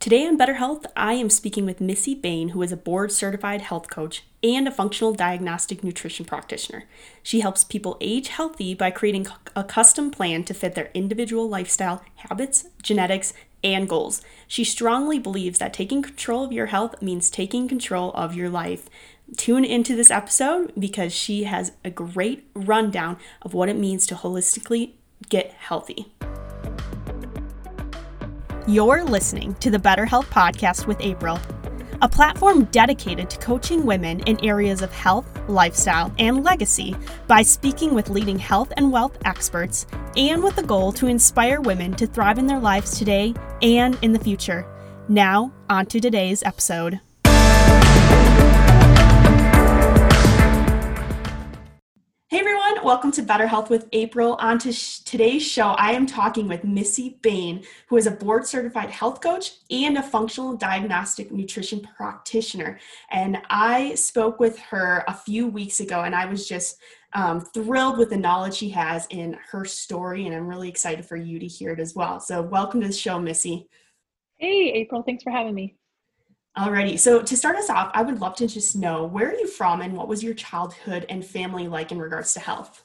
Today on Better Health, I am speaking with Missy Bain, who is a board certified health coach and a functional diagnostic nutrition practitioner. She helps people age healthy by creating a custom plan to fit their individual lifestyle, habits, genetics, and goals. She strongly believes that taking control of your health means taking control of your life. Tune into this episode because she has a great rundown of what it means to holistically get healthy. You're listening to the Better Health Podcast with April, a platform dedicated to coaching women in areas of health, lifestyle, and legacy by speaking with leading health and wealth experts and with the goal to inspire women to thrive in their lives today and in the future. Now, on to today's episode. Hey everyone, welcome to Better Health with April. On to sh- today's show, I am talking with Missy Bain, who is a board certified health coach and a functional diagnostic nutrition practitioner. And I spoke with her a few weeks ago, and I was just um, thrilled with the knowledge she has in her story, and I'm really excited for you to hear it as well. So, welcome to the show, Missy. Hey, April, thanks for having me. Alrighty. So to start us off, I would love to just know where are you from and what was your childhood and family like in regards to health?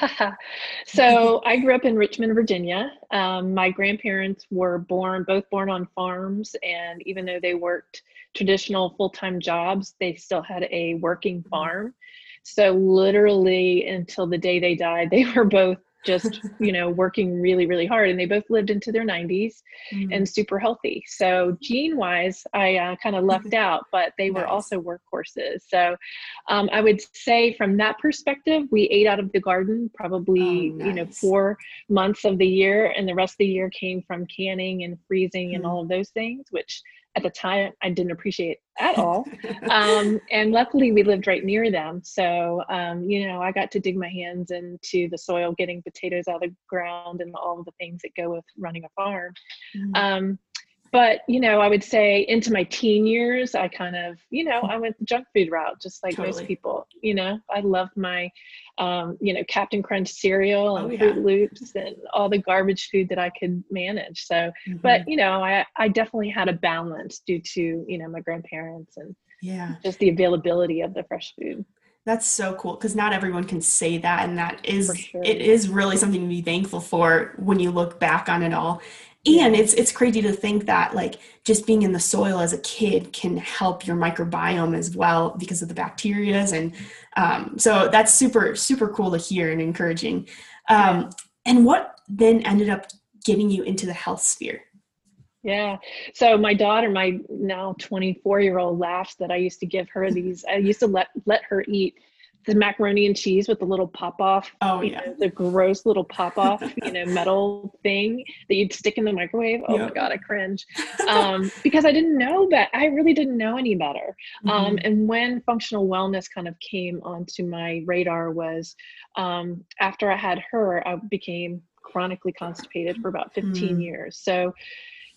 so I grew up in Richmond, Virginia. Um, my grandparents were born, both born on farms, and even though they worked traditional full time jobs, they still had a working farm. So literally until the day they died, they were both just you know working really really hard and they both lived into their 90s mm-hmm. and super healthy so gene wise i uh, kind of left out but they were nice. also workhorses so um, i would say from that perspective we ate out of the garden probably oh, nice. you know four months of the year and the rest of the year came from canning and freezing mm-hmm. and all of those things which at the time I didn't appreciate at all. um, and luckily, we lived right near them. So, um, you know, I got to dig my hands into the soil, getting potatoes out of the ground, and all the things that go with running a farm. Mm-hmm. Um, but you know i would say into my teen years i kind of you know i went the junk food route just like totally. most people you know i loved my um, you know captain crunch cereal and oh, yeah. Froot Loops and all the garbage food that i could manage so mm-hmm. but you know i i definitely had a balance due to you know my grandparents and yeah just the availability of the fresh food that's so cool because not everyone can say that and that is sure. it is really something to be thankful for when you look back on it all and it's it's crazy to think that like just being in the soil as a kid can help your microbiome as well because of the bacterias and um, so that's super super cool to hear and encouraging. Um, and what then ended up getting you into the health sphere? Yeah. So my daughter, my now 24 year old laughs that I used to give her these, I used to let, let her eat the macaroni and cheese with the little pop off. Oh yeah, know, the gross little pop off, you know, metal thing that you'd stick in the microwave. Oh yep. my god, I cringe um, because I didn't know that. I really didn't know any better. Um, mm-hmm. Um, and when functional wellness kind of came onto my radar was um, after I had her, I became chronically constipated for about 15 mm. years. So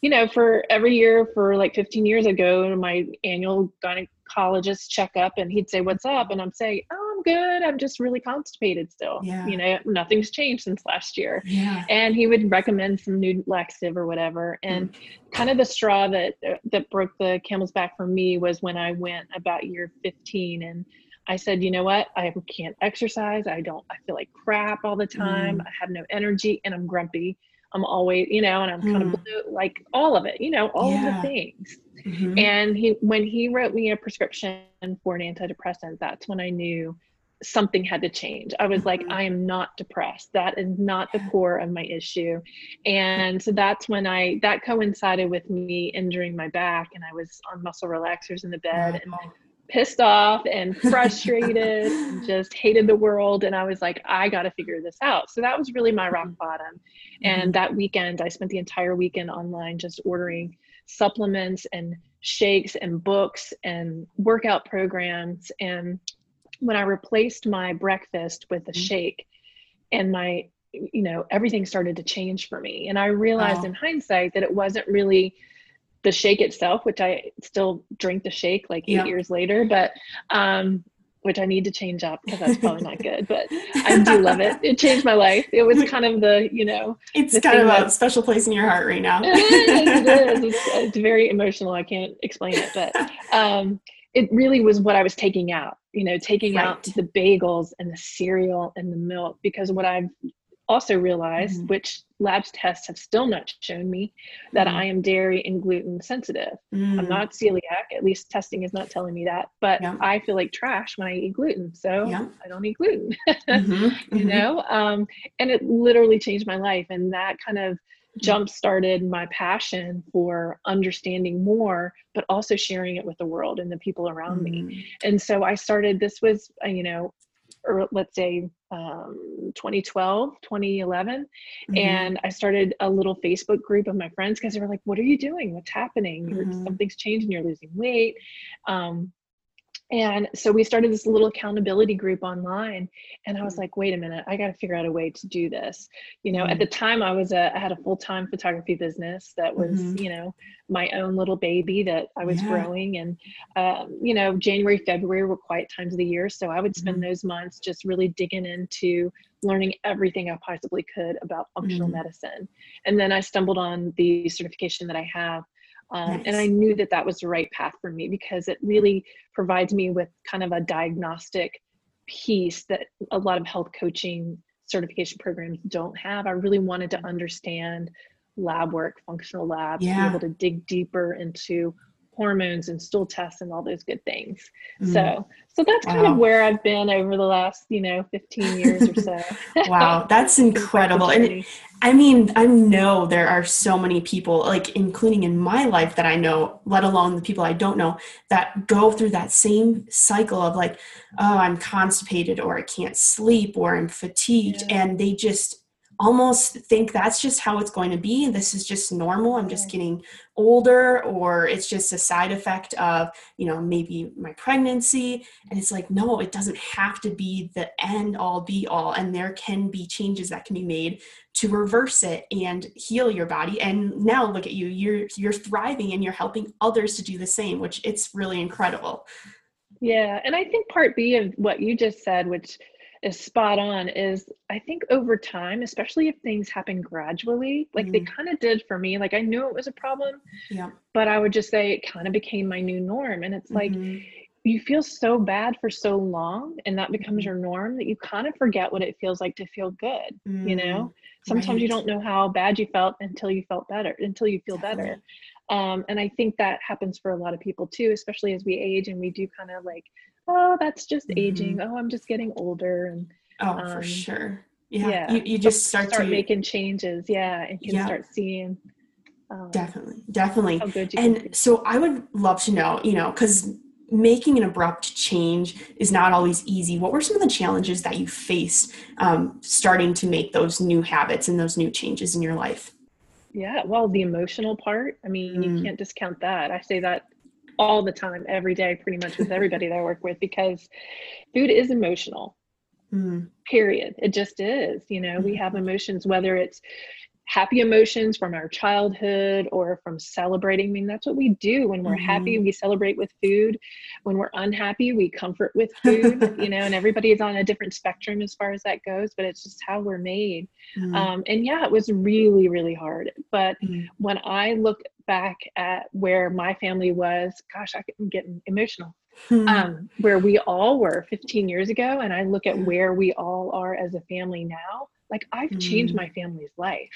you know, for every year for like 15 years, I go to my annual gynecologist checkup and he'd say, What's up? And I'm saying, Oh, I'm good. I'm just really constipated still. Yeah. You know, nothing's changed since last year. Yeah. And he would recommend some new laxative or whatever. And mm. kind of the straw that that broke the camel's back for me was when I went about year 15 and I said, you know what? I can't exercise. I don't, I feel like crap all the time. Mm. I have no energy and I'm grumpy. I'm always, you know, and I'm kind mm. of blue, like all of it, you know, all yeah. of the things. Mm-hmm. And he, when he wrote me a prescription for an antidepressant, that's when I knew something had to change. I was mm-hmm. like, I am not depressed. That is not the core of my issue. And so that's when I, that coincided with me injuring my back and I was on muscle relaxers in the bed and pissed off and frustrated and just hated the world. And I was like, I got to figure this out. So that was really my rock mm-hmm. bottom. Mm-hmm. And that weekend, I spent the entire weekend online just ordering supplements and shakes and books and workout programs. And when I replaced my breakfast with a mm-hmm. shake and my, you know, everything started to change for me. And I realized wow. in hindsight that it wasn't really the shake itself, which I still drink the shake like eight yeah. years later, but um, which I need to change up because that's probably not good, but I do love it. It changed my life. It was kind of the, you know, it's kind of a special place in your heart right now. it is. It's, it's, very emotional. I can't explain it, but um, it really was what I was taking out, you know, taking right. out the bagels and the cereal and the milk because what I've also realized, mm-hmm. which labs tests have still not shown me, that mm-hmm. I am dairy and gluten sensitive. Mm-hmm. I'm not celiac, at least testing is not telling me that, but yeah. I feel like trash when I eat gluten. So yeah. I don't eat gluten, mm-hmm. you mm-hmm. know? Um, and it literally changed my life. And that kind of mm-hmm. jump started my passion for understanding more but also sharing it with the world and the people around mm-hmm. me and so i started this was uh, you know or let's say um, 2012 2011 mm-hmm. and i started a little facebook group of my friends because they were like what are you doing what's happening mm-hmm. something's changing you're losing weight um, and so we started this little accountability group online. And I was like, wait a minute, I got to figure out a way to do this. You know, mm-hmm. at the time I was a, I had a full time photography business that was, mm-hmm. you know, my own little baby that I was yeah. growing. And, um, you know, January, February were quiet times of the year. So I would spend mm-hmm. those months just really digging into learning everything I possibly could about functional mm-hmm. medicine. And then I stumbled on the certification that I have um, nice. And I knew that that was the right path for me because it really provides me with kind of a diagnostic piece that a lot of health coaching certification programs don't have. I really wanted to understand lab work, functional labs, yeah. be able to dig deeper into hormones and stool tests and all those good things. Mm. So, so that's wow. kind of where I've been over the last, you know, 15 years or so. wow, that's incredible. and I mean, I know there are so many people, like including in my life that I know, let alone the people I don't know, that go through that same cycle of like, oh, I'm constipated or I can't sleep or I'm fatigued yeah. and they just almost think that's just how it's going to be. This is just normal. I'm just getting older, or it's just a side effect of, you know, maybe my pregnancy. And it's like, no, it doesn't have to be the end all be all. And there can be changes that can be made to reverse it and heal your body. And now look at you, you're you're thriving and you're helping others to do the same, which it's really incredible. Yeah. And I think part B of what you just said, which is spot on is I think over time, especially if things happen gradually, like mm-hmm. they kind of did for me, like I knew it was a problem, yeah. but I would just say it kind of became my new norm. And it's mm-hmm. like you feel so bad for so long and that becomes mm-hmm. your norm that you kind of forget what it feels like to feel good, you know? Mm, Sometimes right. you don't know how bad you felt until you felt better, until you feel Definitely. better. Um, and I think that happens for a lot of people too, especially as we age and we do kind of like oh, that's just mm-hmm. aging. Oh, I'm just getting older. And oh, um, for sure. Yeah. yeah. You, you just start, start to making changes. Yeah. And can yeah. start seeing. Um, definitely. Definitely. and so I would love to know, you know, because making an abrupt change is not always easy. What were some of the challenges that you faced um, starting to make those new habits and those new changes in your life? Yeah, well, the emotional part, I mean, mm. you can't discount that. I say that all the time, every day, pretty much with everybody that I work with, because food is emotional. Mm. Period. It just is. You know, we have emotions, whether it's happy emotions from our childhood or from celebrating. I mean, that's what we do when we're mm-hmm. happy, we celebrate with food. When we're unhappy, we comfort with food, you know, and everybody is on a different spectrum as far as that goes, but it's just how we're made. Mm-hmm. Um, and yeah, it was really, really hard. But mm-hmm. when I look back at where my family was, gosh, I'm getting emotional. Hmm. Um, where we all were 15 years ago, and I look at where we all are as a family now, like I've changed hmm. my family's life.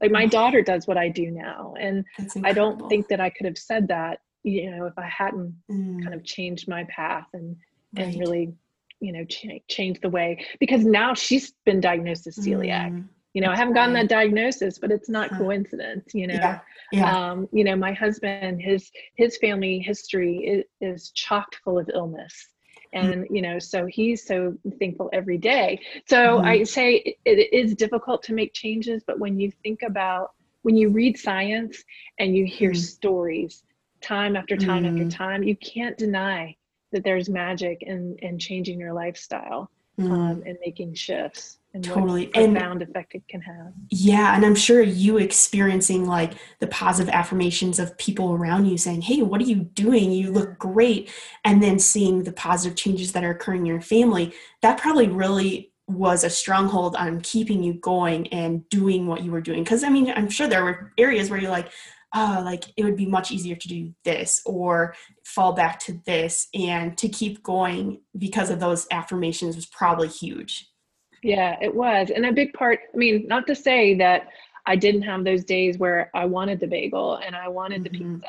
Like my daughter does what I do now, and I don't think that I could have said that, you know, if I hadn't mm. kind of changed my path and right. and really, you know, ch- change the way. Because now she's been diagnosed as celiac. Mm you know That's i haven't gotten that diagnosis but it's not coincidence you know yeah. Yeah. Um, you know my husband his his family history is, is chocked full of illness mm. And you know so he's so thankful every day so mm-hmm. i say it, it is difficult to make changes but when you think about when you read science and you hear mm-hmm. stories time after time mm-hmm. after time you can't deny that there's magic in in changing your lifestyle um, and making shifts and totally what profound and, effect it can have. Yeah, and I'm sure you experiencing like the positive affirmations of people around you saying, "Hey, what are you doing? You look great," and then seeing the positive changes that are occurring in your family. That probably really was a stronghold on keeping you going and doing what you were doing. Because I mean, I'm sure there were areas where you're like, oh, like it would be much easier to do this or fall back to this. And to keep going because of those affirmations was probably huge. Yeah, it was. And a big part, I mean, not to say that I didn't have those days where I wanted the bagel and I wanted the mm-hmm. pizza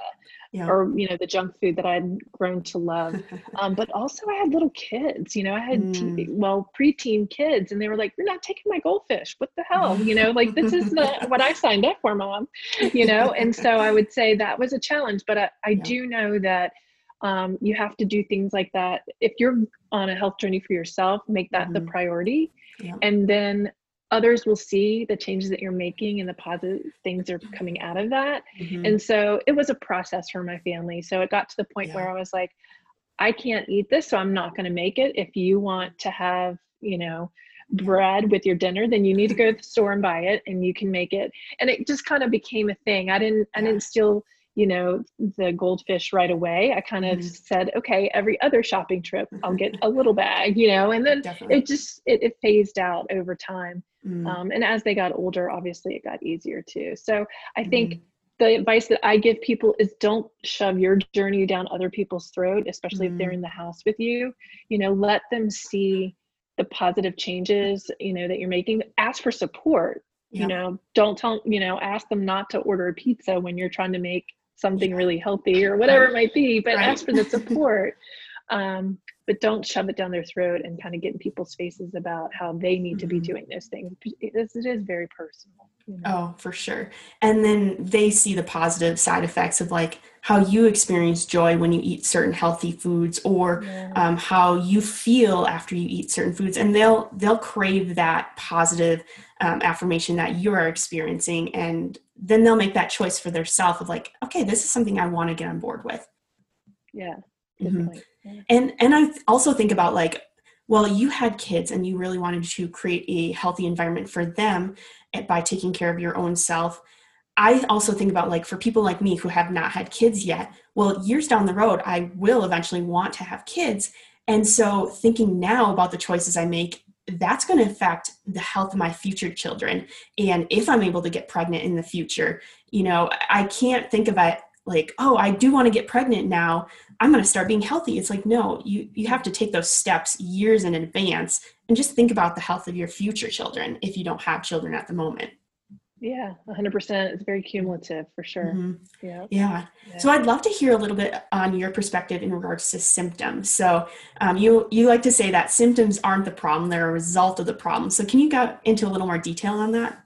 yeah. or, you know, the junk food that I'd grown to love. um, but also I had little kids, you know, I had, mm. te- well, preteen kids and they were like, you're not taking my goldfish. What the hell? You know, like this is the, what I signed up for mom, you know? And so I would say that was a challenge, but I, I yeah. do know that um, you have to do things like that. If you're on a health journey for yourself, make that mm-hmm. the priority. Yeah. And then others will see the changes that you're making and the positive things are coming out of that. Mm-hmm. And so it was a process for my family. So it got to the point yeah. where I was like, I can't eat this, so I'm not going to make it. If you want to have, you know, bread with your dinner, then you need to go to the store and buy it and you can make it. And it just kind of became a thing. I didn't, I didn't still you know the goldfish right away i kind of mm-hmm. said okay every other shopping trip i'll get a little bag you know and then Definitely. it just it, it, phased out over time mm-hmm. um, and as they got older obviously it got easier too so i think mm-hmm. the advice that i give people is don't shove your journey down other people's throat especially if they're mm-hmm. in the house with you you know let them see the positive changes you know that you're making ask for support you know don't tell you know ask them not to order a pizza when you're trying to make something really healthy or whatever right. it might be, but right. ask for the support. um, but don't shove it down their throat and kind of get in people's faces about how they need mm-hmm. to be mm-hmm. doing those things. It is, it is very personal. You know? Oh, for sure. And then they see the positive side effects of like how you experience joy when you eat certain healthy foods or yeah. um, how you feel after you eat certain foods and they'll they'll crave that positive um, affirmation that you are experiencing and then they'll make that choice for themselves of like okay this is something i want to get on board with yeah, mm-hmm. yeah. and and i also think about like well you had kids and you really wanted to create a healthy environment for them by taking care of your own self. I also think about like for people like me who have not had kids yet well years down the road i will eventually want to have kids. And so thinking now about the choices i make that's going to affect the health of my future children. And if i'm able to get pregnant in the future you know i can't think of it like oh i do want to get pregnant now. I'm going to start being healthy. It's like no you you have to take those steps years in advance and just think about the health of your future children if you don't have children at the moment yeah, 100%. It's very cumulative for sure. Mm-hmm. Yeah. yeah. yeah. So I'd love to hear a little bit on your perspective in regards to symptoms. So um, you you like to say that symptoms aren't the problem; they're a result of the problem. So can you go into a little more detail on that?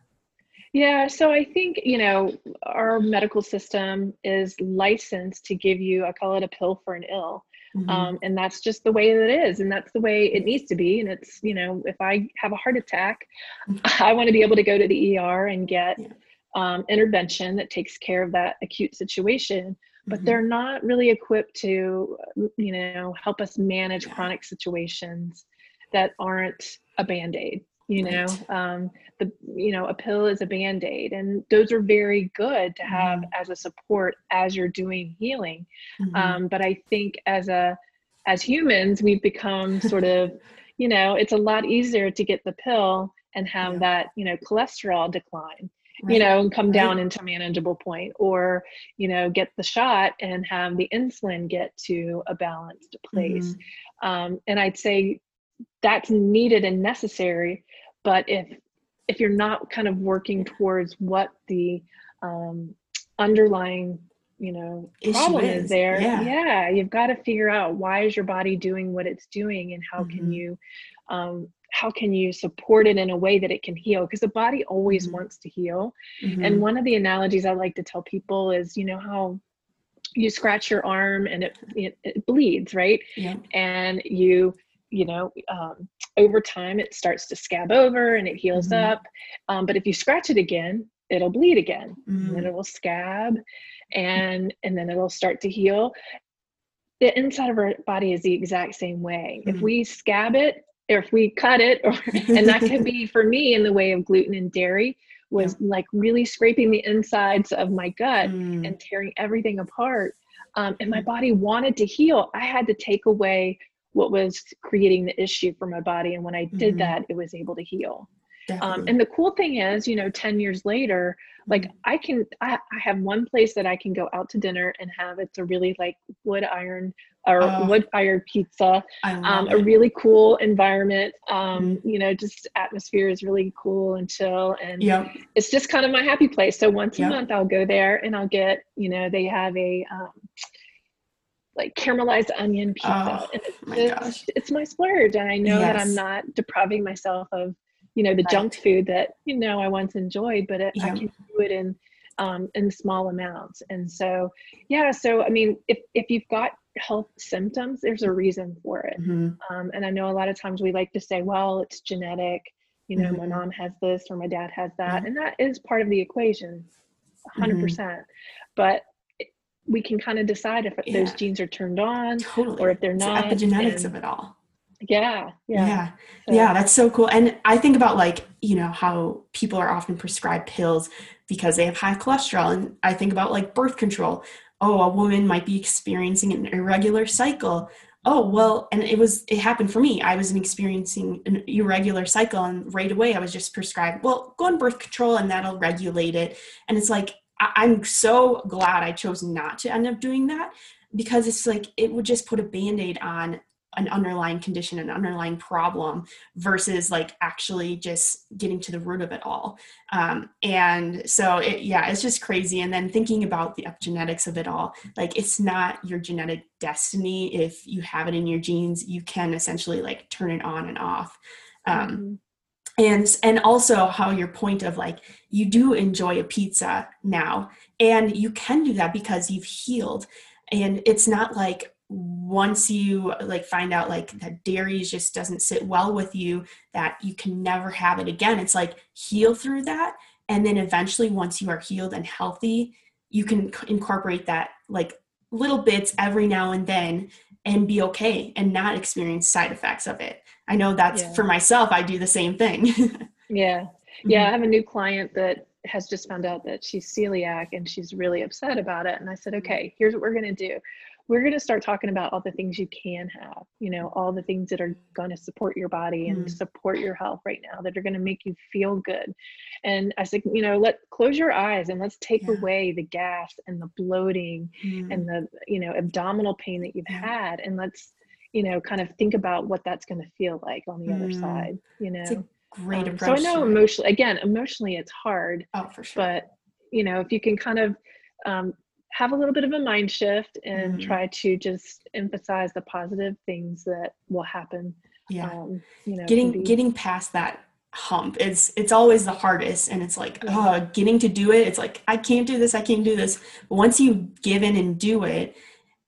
Yeah, so I think, you know, our medical system is licensed to give you, I call it a pill for an ill. Mm-hmm. Um, and that's just the way that it is. And that's the way it needs to be. And it's, you know, if I have a heart attack, mm-hmm. I want to be able to go to the ER and get yeah. um, intervention that takes care of that acute situation. But mm-hmm. they're not really equipped to, you know, help us manage yeah. chronic situations that aren't a band aid you know um, the you know a pill is a band-aid and those are very good to have mm-hmm. as a support as you're doing healing mm-hmm. um, but i think as a as humans we've become sort of you know it's a lot easier to get the pill and have yeah. that you know cholesterol decline right. you know and come down right. into manageable point or you know get the shot and have the insulin get to a balanced place mm-hmm. um, and i'd say that's needed and necessary but if if you're not kind of working towards what the um, underlying you know problem is, is there yeah. yeah. you've got to figure out why is your body doing what it's doing and how mm-hmm. can you um, how can you support it in a way that it can heal because the body always mm-hmm. wants to heal mm-hmm. and one of the analogies i like to tell people is you know how you scratch your arm and it, it, it bleeds right yeah. and you you know, um, over time it starts to scab over and it heals mm-hmm. up. Um, but if you scratch it again, it'll bleed again, mm-hmm. and then it will scab, and and then it'll start to heal. The inside of our body is the exact same way. Mm-hmm. If we scab it, or if we cut it or and that could be for me in the way of gluten and dairy was yeah. like really scraping the insides of my gut mm. and tearing everything apart um, and my mm. body wanted to heal i had to take away what was creating the issue for my body and when i did mm-hmm. that it was able to heal um, and the cool thing is you know 10 years later like mm-hmm. i can I, I have one place that i can go out to dinner and have it's a really like wood iron or oh, wood fired pizza um, a really cool environment um, mm-hmm. you know just atmosphere is really cool and chill and yep. it's just kind of my happy place so once yep. a month i'll go there and i'll get you know they have a um, like caramelized onion pizza oh, it's, my it's, it's, my splurge and i know yes. that i'm not depriving myself of you know the right. junk food that you know i once enjoyed but it, i can do it in um, in small amounts and so yeah so i mean if if you've got health symptoms, there's a reason for it. Mm-hmm. Um, and I know a lot of times we like to say, well, it's genetic. You know, mm-hmm. my mom has this or my dad has that. Mm-hmm. And that is part of the equation, 100. Mm-hmm. percent But we can kind of decide if yeah. those genes are turned on totally. or if they're not. It's epigenetics and, of it all. Yeah. Yeah. Yeah. So. yeah. That's so cool. And I think about like, you know, how people are often prescribed pills because they have high cholesterol. And I think about like birth control oh a woman might be experiencing an irregular cycle oh well and it was it happened for me i was experiencing an irregular cycle and right away i was just prescribed well go on birth control and that'll regulate it and it's like i'm so glad i chose not to end up doing that because it's like it would just put a band-aid on an underlying condition, an underlying problem, versus like actually just getting to the root of it all. Um, and so, it, yeah, it's just crazy. And then thinking about the epigenetics of it all, like it's not your genetic destiny. If you have it in your genes, you can essentially like turn it on and off. Um, mm-hmm and and also how your point of like you do enjoy a pizza now and you can do that because you've healed. And it's not like once you like find out like that dairy just doesn't sit well with you that you can never have it again. It's like heal through that and then eventually once you are healed and healthy you can incorporate that like little bits every now and then and be okay and not experience side effects of it. I know that's yeah. for myself i do the same thing. Yeah. Yeah mm-hmm. i have a new client that has just found out that she's celiac and she's really upset about it. And i said okay here's what we're going to do we're going to start talking about all the things you can have you know all the things that are going to support your body and mm. support your health right now that are going to make you feel good and i said you know let close your eyes and let's take yeah. away the gas and the bloating mm. and the you know abdominal pain that you've had and let's you know kind of think about what that's going to feel like on the mm. other side you know great um, so i know emotionally again emotionally it's hard oh for sure but you know if you can kind of um, have a little bit of a mind shift and mm-hmm. try to just emphasize the positive things that will happen yeah. um, you know getting be... getting past that hump it's it's always the hardest and it's like oh getting to do it it's like i can't do this i can't do this. But once you give in and do it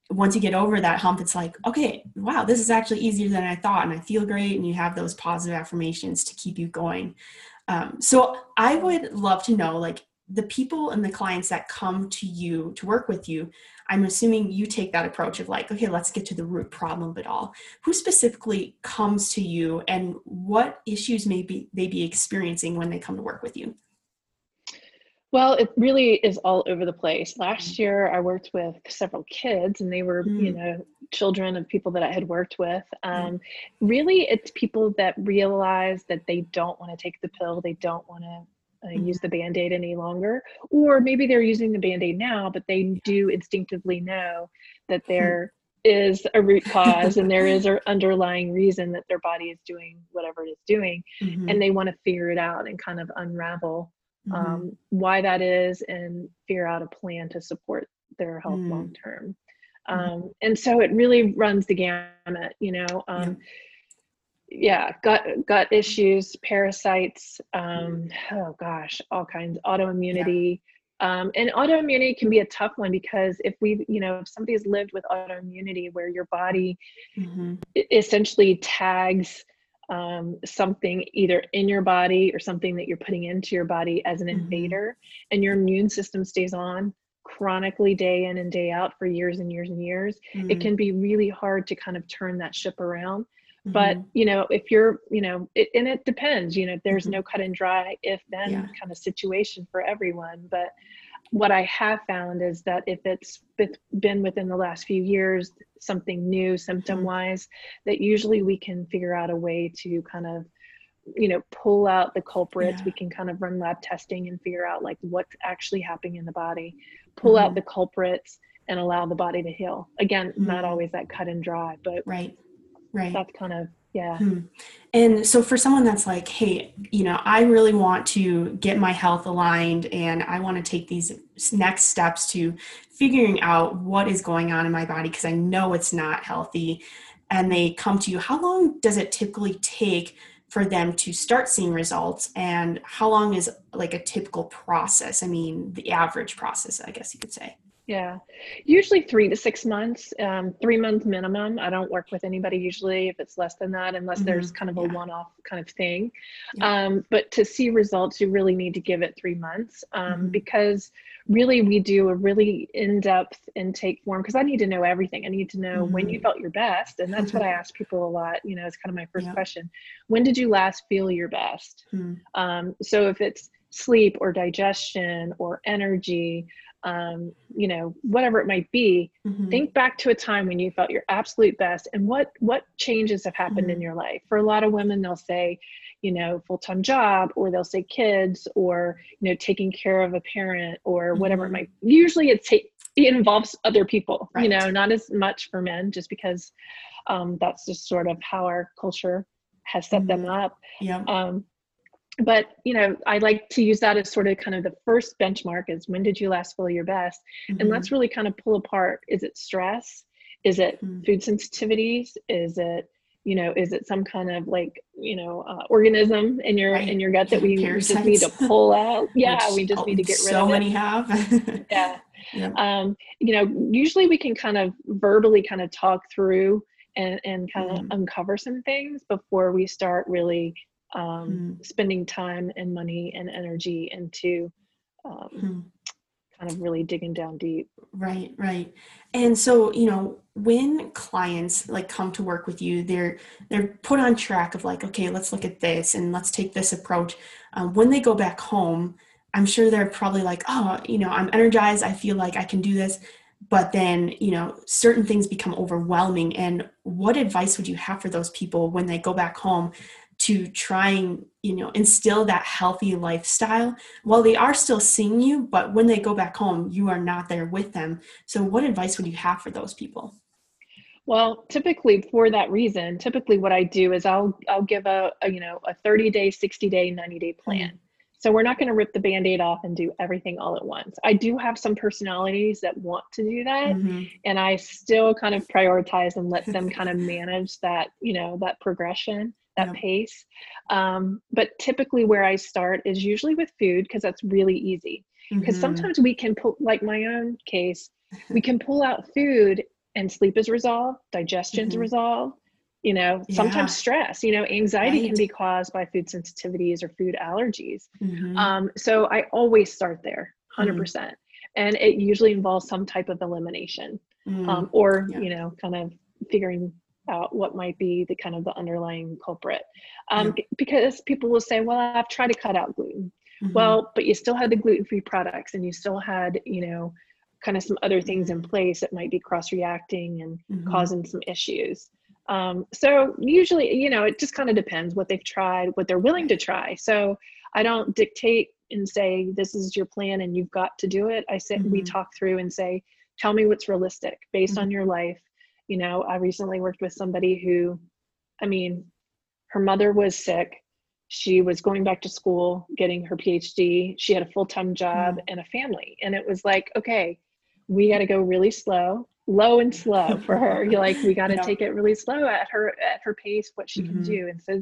once you get over that hump it's like okay wow this is actually easier than i thought and i feel great and you have those positive affirmations to keep you going. Um, so i would love to know like the people and the clients that come to you to work with you i'm assuming you take that approach of like okay let's get to the root problem of it all who specifically comes to you and what issues may be they be experiencing when they come to work with you well it really is all over the place last mm. year i worked with several kids and they were mm. you know children of people that i had worked with mm. um, really it's people that realize that they don't want to take the pill they don't want to uh, mm-hmm. use the band-aid any longer or maybe they're using the band-aid now but they do instinctively know that hmm. there is a root cause and there is an underlying reason that their body is doing whatever it is doing mm-hmm. and they want to figure it out and kind of unravel mm-hmm. um, why that is and figure out a plan to support their health mm. long term mm-hmm. um, and so it really runs the gamut you know um, yeah yeah gut gut issues parasites um oh gosh all kinds autoimmunity yeah. um and autoimmunity can be a tough one because if we you know if somebody's lived with autoimmunity where your body mm-hmm. essentially tags um, something either in your body or something that you're putting into your body as an mm-hmm. invader and your immune system stays on chronically day in and day out for years and years and years mm-hmm. it can be really hard to kind of turn that ship around. But, you know, if you're, you know, it, and it depends, you know, there's mm-hmm. no cut and dry if then yeah. kind of situation for everyone. But what I have found is that if it's been within the last few years, something new symptom wise, mm-hmm. that usually we can figure out a way to kind of you know pull out the culprits yeah. we can kind of run lab testing and figure out like what's actually happening in the body pull mm-hmm. out the culprits and allow the body to heal again mm-hmm. not always that cut and dry but right right. That's kind of yeah. Hmm. and so for someone that's like hey you know i really want to get my health aligned and i want to take these next steps to figuring out what is going on in my body because i know it's not healthy and they come to you how long does it typically take for them to start seeing results and how long is like a typical process? I mean the average process i guess you could say yeah, usually three to six months, um, three months minimum. I don't work with anybody usually if it's less than that, unless mm-hmm. there's kind of a yeah. one off kind of thing. Yeah. Um, but to see results, you really need to give it three months um, mm-hmm. because really we do a really in depth intake form because I need to know everything. I need to know mm-hmm. when you mm-hmm. felt your best. And that's what I ask people a lot. You know, it's kind of my first yeah. question When did you last feel your best? Hmm. Um, so if it's sleep or digestion or energy, um, you know, whatever it might be, mm-hmm. think back to a time when you felt your absolute best and what what changes have happened mm-hmm. in your life. For a lot of women, they'll say, you know, full-time job, or they'll say kids, or you know, taking care of a parent, or mm-hmm. whatever it mm-hmm. might. Usually, it's it involves other people. Right. You know, not as much for men, just because um, that's just sort of how our culture has set them mm-hmm. up. Yeah. Um, but you know i like to use that as sort of kind of the first benchmark is when did you last feel your best mm-hmm. and let's really kind of pull apart is it stress is it mm-hmm. food sensitivities is it you know is it some kind of like you know uh, organism in your right. in your gut that we Parasites. just need to pull out yeah we just need to get rid so of so many have yeah. yeah um you know usually we can kind of verbally kind of talk through and, and kind of mm. uncover some things before we start really um, mm. spending time and money and energy into um, mm. kind of really digging down deep. Right, right. And so, you know, when clients like come to work with you, they're they're put on track of like, okay, let's look at this and let's take this approach. Um, when they go back home, I'm sure they're probably like, oh, you know, I'm energized. I feel like I can do this. But then, you know, certain things become overwhelming. And what advice would you have for those people when they go back home to try and you know instill that healthy lifestyle. While they are still seeing you but when they go back home you are not there with them. So what advice would you have for those people? Well typically for that reason typically what i do is i'll i'll give a, a you know a 30 day 60 day 90 day plan. Mm-hmm. so we're not going to rip the band-aid off and do everything all at once. I do have some personalities that want to do that mm-hmm. and i still kind of prioritize and let them kind of manage that you know that progression that yeah. pace. Um, but typically, where I start is usually with food because that's really easy. Because mm-hmm. sometimes we can pull, like my own case, we can pull out food and sleep is resolved, digestion's mm-hmm. resolved. You know, sometimes yeah. stress, you know, anxiety right. can be caused by food sensitivities or food allergies. Mm-hmm. Um, so I always start there, 100. Mm-hmm. percent And it usually involves some type of elimination mm. um, or, yeah. you know, kind of figuring out what might be the kind of the underlying culprit um, yeah. because people will say well i've tried to cut out gluten mm-hmm. well but you still had the gluten-free products and you still had you know kind of some other things in place that might be cross-reacting and mm-hmm. causing some issues um, so usually you know it just kind of depends what they've tried what they're willing to try so i don't dictate and say this is your plan and you've got to do it i said mm-hmm. we talk through and say tell me what's realistic based mm-hmm. on your life you know, I recently worked with somebody who, I mean, her mother was sick. She was going back to school, getting her PhD. She had a full time job mm. and a family. And it was like, okay, we got to go really slow, low and slow for her. You're like, we got to yeah. take it really slow at her at her pace, what she mm-hmm. can do. And so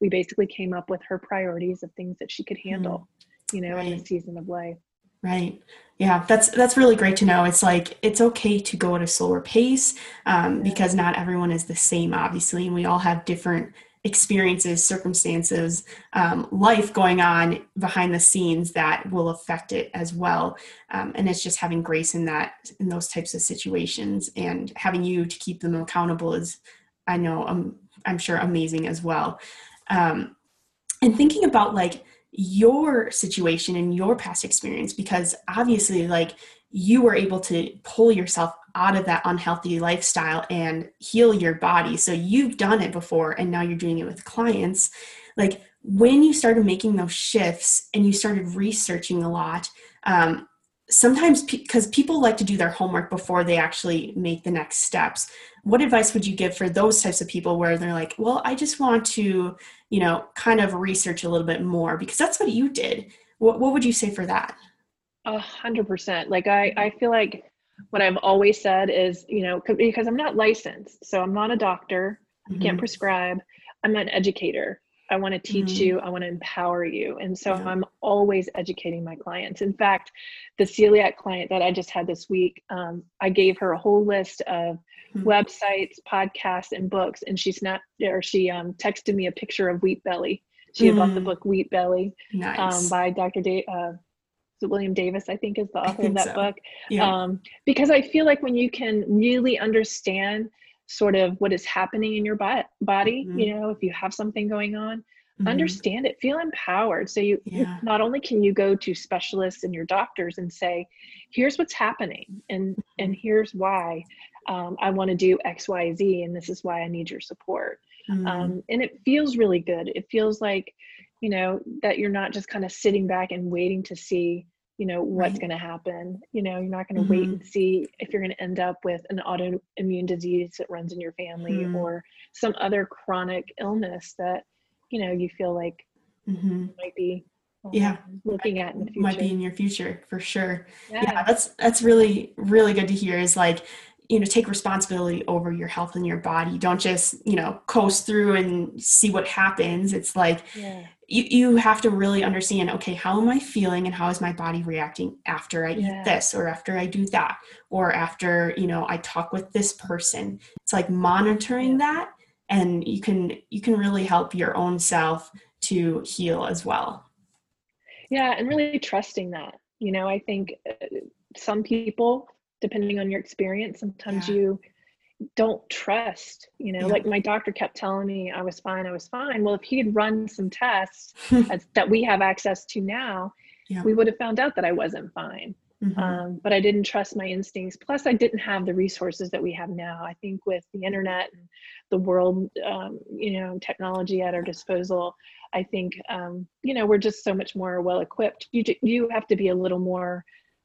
we basically came up with her priorities of things that she could handle, mm. you know, right. in the season of life. Right. Yeah, that's that's really great to know. It's like it's okay to go at a slower pace um, because not everyone is the same, obviously, and we all have different experiences, circumstances, um, life going on behind the scenes that will affect it as well. Um, and it's just having grace in that in those types of situations and having you to keep them accountable is, I know, um, I'm sure amazing as well. Um, and thinking about like your situation and your past experience, because obviously, like you were able to pull yourself out of that unhealthy lifestyle and heal your body. So you've done it before and now you're doing it with clients. Like when you started making those shifts and you started researching a lot, um, sometimes because pe- people like to do their homework before they actually make the next steps what advice would you give for those types of people where they're like well i just want to you know kind of research a little bit more because that's what you did. What, what would you say for that? A hundred percent. Like i i feel like what i've always said is you know because i'm not licensed so i'm not a doctor. Mm-hmm. can't prescribe. I'm an educator I want to teach mm-hmm. you. I want to empower you. And so yeah. I'm always educating my clients. In fact, the celiac client that I just had this week, um, I gave her a whole list of mm-hmm. websites, podcasts, and books. And she's not, or she um, texted me a picture of Wheat Belly. She mm-hmm. bought the mm. book Wheat Belly um, nice. um, by Dr. Da- uh, William Davis, I think, is the author of that so. book. Yeah. Um, because I feel like when you can really understand sort of what is happening in your body mm-hmm. you know if you have something going on mm-hmm. understand it feel empowered so you yeah. not only can you go to specialists and your doctors and say here's what's happening and and here's why um, i want to do x y z and this is why i need your support mm-hmm. um, and it feels really good it feels like you know that you're not just kind of sitting back and waiting to see you know what's right. going to happen you know you're not going to mm-hmm. wait and see if you're going to end up with an autoimmune disease that runs in your family mm-hmm. or some other chronic illness that you know you feel like mm-hmm. might be um, yeah looking at in the future might be in your future for sure yeah. yeah that's that's really really good to hear is like you know take responsibility over your health and your body. Don't just you know coast through and see what happens. It's like yeah. you, you have to really understand okay how am i feeling and how is my body reacting after i yeah. eat this or after i do that or after you know i talk with this person? It's like monitoring that and you can you can really help your own self to heal as well. Yeah and really trusting that. You know i think uh, some people depending on your experience sometimes yeah. you don't trust you know yeah. like my doctor kept telling me i was fine i was fine well if he had run some tests as, that we have access to now yeah. we would have found out that i wasn't fine mm-hmm. um, but i didn't trust my instincts plus i didn't have the resources that we have now i think with the internet and the world um, you know technology at our disposal i think um, you know we're just so much more well equipped you, you have to be a little more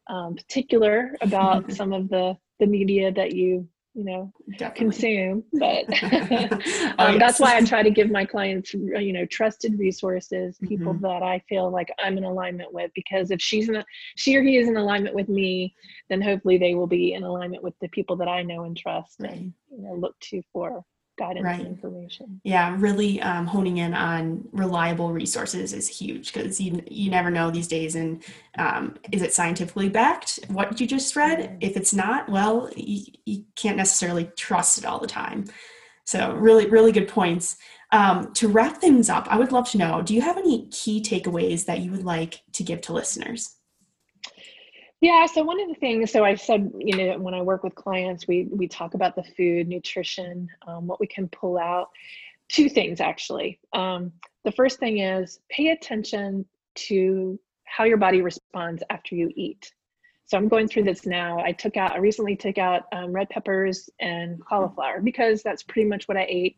um, particular about some of the the media that you you know Definitely. consume but oh, um, yes. that's why i try to give my clients you know trusted resources people mm-hmm. that i feel like i'm in alignment with because if she's in a, she or he is in alignment with me then hopefully they will be in alignment with the people that i know and trust right. and you know look to for guidance right. and information. Yeah, really um, honing in on reliable resources is huge because you you never know these days. And um, is it scientifically backed? What you just read? Mm-hmm. If it's not, well, you, you can't necessarily trust it all the time. So really, really good points. Um, to wrap things up, I would love to know: Do you have any key takeaways that you would like to give to listeners? Yeah, so one of the things, so I said, you know, when I work with clients, we we talk about the food, nutrition, um, what we can pull out. Two things actually. Um, the first thing is pay attention to how your body responds after you eat. So I'm going through this now. I took out, I recently took out um, red peppers and cauliflower because that's pretty much what I ate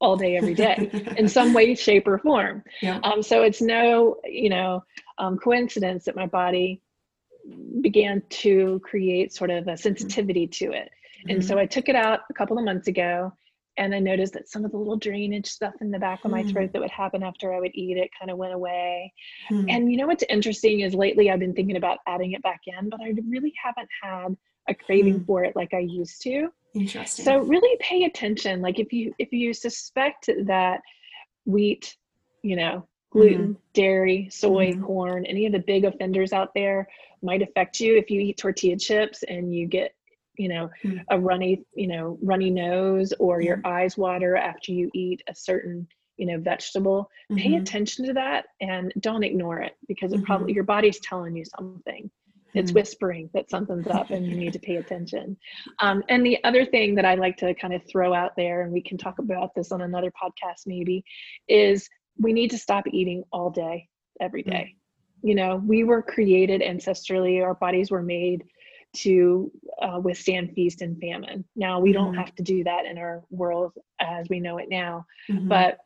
all day, every day, in some way, shape, or form. Yeah. Um, so it's no, you know, um, coincidence that my body began to create sort of a sensitivity to it. And mm-hmm. so I took it out a couple of months ago and I noticed that some of the little drainage stuff in the back of my throat mm. that would happen after I would eat it kind of went away. Mm. And you know what's interesting is lately I've been thinking about adding it back in, but I really haven't had a craving mm. for it like I used to. Interesting. So really pay attention. Like if you if you suspect that wheat, you know, gluten, mm. dairy, soy, mm. corn, any of the big offenders out there might affect you if you eat tortilla chips and you get you know mm. a runny you know runny nose or your mm. eyes water after you eat a certain you know vegetable mm-hmm. pay attention to that and don't ignore it because it mm-hmm. probably your body's telling you something it's mm-hmm. whispering that something's up and you need to pay attention. Um, and the other thing that I like to kind of throw out there, and we can talk about this on another podcast maybe, is we need to stop eating all day, every day. Mm-hmm. You know, we were created ancestrally, our bodies were made to uh, withstand feast and famine. Now, we mm-hmm. don't have to do that in our world as we know it now. Mm-hmm. But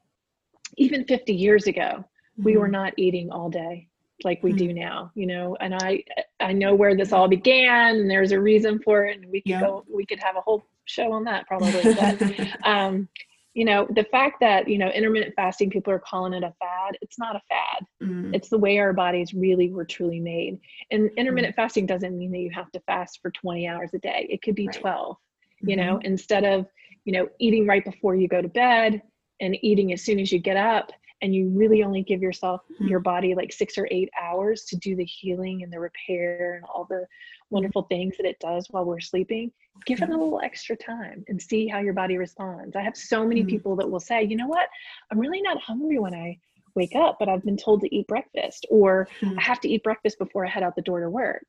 even 50 years ago, we were mm-hmm. not eating all day like we do mm-hmm. now you know and i i know where this all began and there's a reason for it and we could go we could have a whole show on that probably but um you know the fact that you know intermittent fasting people are calling it a fad it's not a fad mm. it's the way our bodies really were truly made and intermittent mm. fasting doesn't mean that you have to fast for 20 hours a day it could be right. 12 mm-hmm. you know instead of you know eating right before you go to bed and eating as soon as you get up and you really only give yourself mm-hmm. your body like six or eight hours to do the healing and the repair and all the wonderful things that it does while we're sleeping give it a little extra time and see how your body responds i have so many mm-hmm. people that will say you know what i'm really not hungry when i wake up but i've been told to eat breakfast or mm-hmm. i have to eat breakfast before i head out the door to work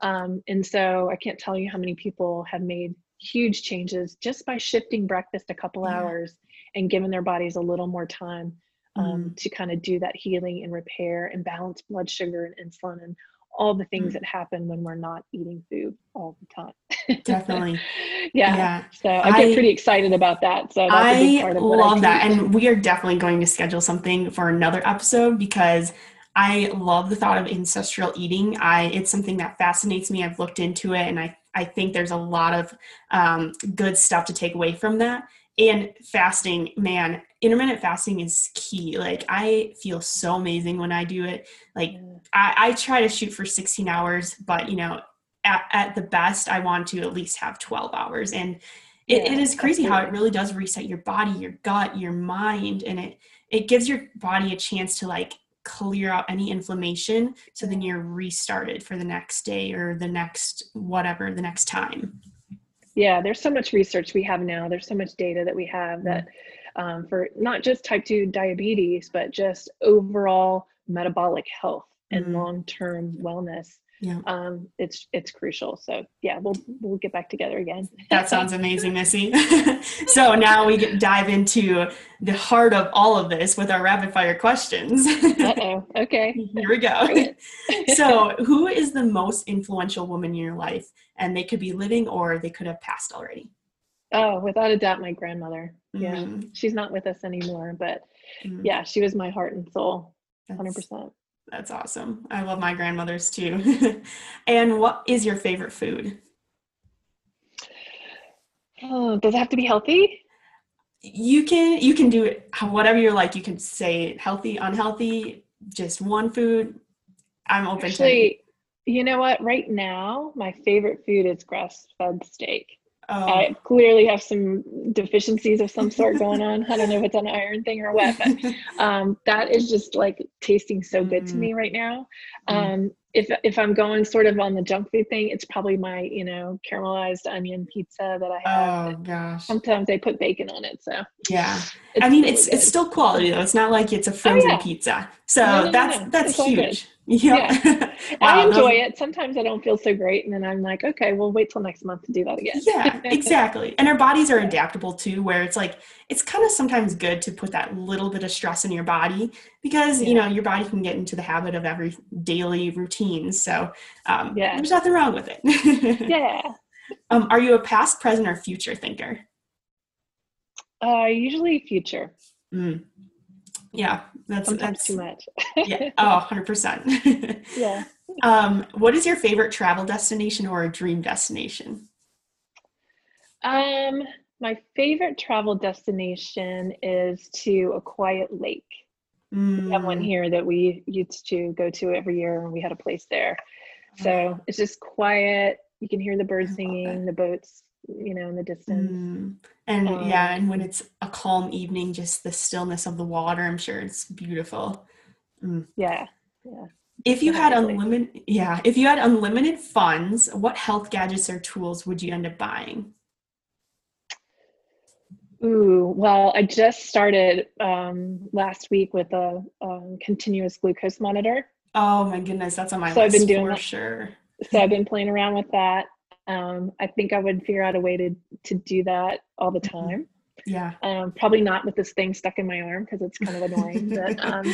um, and so i can't tell you how many people have made huge changes just by shifting breakfast a couple yeah. hours and giving their bodies a little more time um, mm. to kind of do that healing and repair and balance blood sugar and insulin and all the things mm. that happen when we're not eating food all the time. Definitely. yeah. yeah. So I get I, pretty excited about that. So I love I that. And we are definitely going to schedule something for another episode because I love the thought of ancestral eating. I it's something that fascinates me. I've looked into it and I, I think there's a lot of um, good stuff to take away from that and fasting man intermittent fasting is key. Like i feel so amazing when i do it. Like I, I, try to shoot for 16 hours but you know at, at, the best i want to at least have 12 hours. And it, yeah, it is crazy absolutely. how it really does reset your body your gut your mind and it it gives your body a chance to like clear out any inflammation. So then you're restarted for the next day or the next whatever the next time. Yeah there's so much research we have now. There's so much data that we have that mm-hmm. Um, for not just type 2 diabetes but just overall metabolic health and mm-hmm. long-term wellness. Yeah. Um it's it's crucial. So yeah we'll we'll get back together again. That sounds amazing missy. So now we get, dive into the heart of all of this with our rapid fire questions. Uh-oh. Okay. Here we go. So who is the most influential woman in your life? And they could be living or they could have passed already oh without a doubt my grandmother mm-hmm. yeah she's not with us anymore but mm-hmm. yeah she was my heart and soul 100% That's- that's awesome. I love my grandmother's too. and what is your favorite food? Oh, does it have to be healthy? You can you can do it whatever you're like. You can say healthy, unhealthy, just one food. I'm open Actually, to. It. You know what? Right now, my favorite food is grass-fed steak. Oh. I clearly have some deficiencies of some sort going on. I don't know if it's an iron thing or what, but um, that is just like tasting so good mm. to me right now. Mm. Um, if if I'm going sort of on the junk food thing, it's probably my you know caramelized onion pizza that I have. Oh gosh! Sometimes they put bacon on it, so yeah. I mean, really it's good. it's still quality though. It's not like it's a oh, frozen oh, yeah. pizza, so no, no, that's no, that's huge. Yeah. yeah. wow, I enjoy those... it. Sometimes I don't feel so great. And then I'm like, okay, we'll wait till next month to do that again. yeah, exactly. And our bodies are adaptable too, where it's like, it's kind of sometimes good to put that little bit of stress in your body because, yeah. you know, your body can get into the habit of every daily routine. So um, yeah. there's nothing wrong with it. yeah. Um, are you a past, present, or future thinker? Uh, usually future. Mm. Yeah, that's sometimes that's, too much. yeah. Oh, 100%. yeah. Um, what is your favorite travel destination or a dream destination? Um, my favorite travel destination is to a quiet lake. Mm. We have one mm. here that we used to go to every year, and we had a place there. So it's just quiet. You can hear the birds singing, the boats you know in the distance mm. and um, yeah and when it's a calm evening just the stillness of the water i'm sure it's beautiful mm. yeah yeah if you had unlimited yeah if you had unlimited funds what health gadgets or tools would you end up buying Ooh, well, I just started um, last week with a um, continuous glucose monitor. Oh my goodness, that's on my so list I've been doing for that. sure. so I've been playing around with that. Um, I think I would figure out a way to to do that all the Mm-hmm. time. Yeah. Um, probably not with this thing stuck in my arm because it's kind of annoying. but um,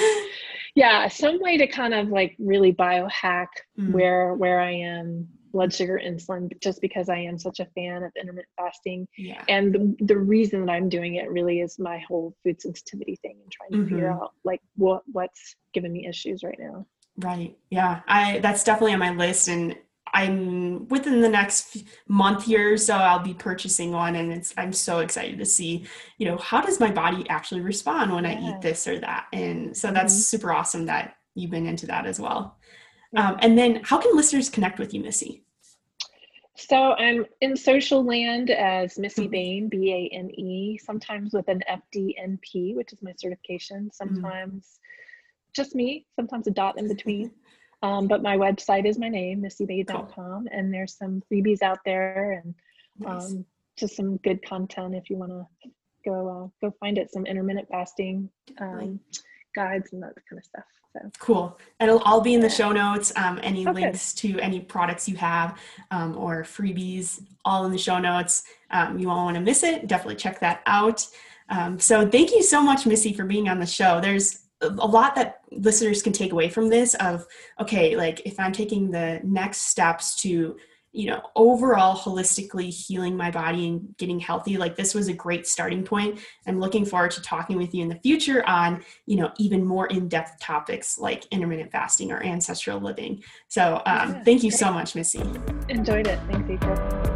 yeah, some way to kind of like really biohack Mm. where where I am, blood sugar, insulin, just because I am such a fan of intermittent fasting. Yeah. And the, the reason that I'm doing it really is my whole food sensitivity thing and trying to figure Mhm. out like what what's giving me issues right now. Right. Yeah. I that's definitely on my list and I'm within the next month here or so I'll be purchasing one and it's I'm so excited to see, you know, how does my body actually respond when I eat this or that. And so that's Mhm. super awesome that you've been into that as well. Um, and then how can listeners connect with you, Missy? So I'm in social land as Missy Mhm. Bane, B A N E, sometimes with an FDNP, which is my certification, sometimes just me, sometimes a dot in between. Um, but my website is my name, missybane.com, and there's some freebies out there and Nice. um, just some good content if you want to go uh, go find it. Some intermittent fasting um, guides and that kind of stuff. So Cool. It'll all be in the show notes. Um, any Okay. links to any products you have um, or freebies, all in the show notes. Um, you won't want to miss it. Definitely check that out. Um, so thank you so much, Missy, for being on the show. There's a a lot that listeners can take away from this of okay like if i'm taking the next steps to you know overall holistically healing my body and getting healthy like this was a great starting point i'm looking forward to talking with you in the future on you know even more in-depth topics like intermittent fasting or ancestral living so um, Yeah, thank you great. so much missy enjoyed it. Thanks, April.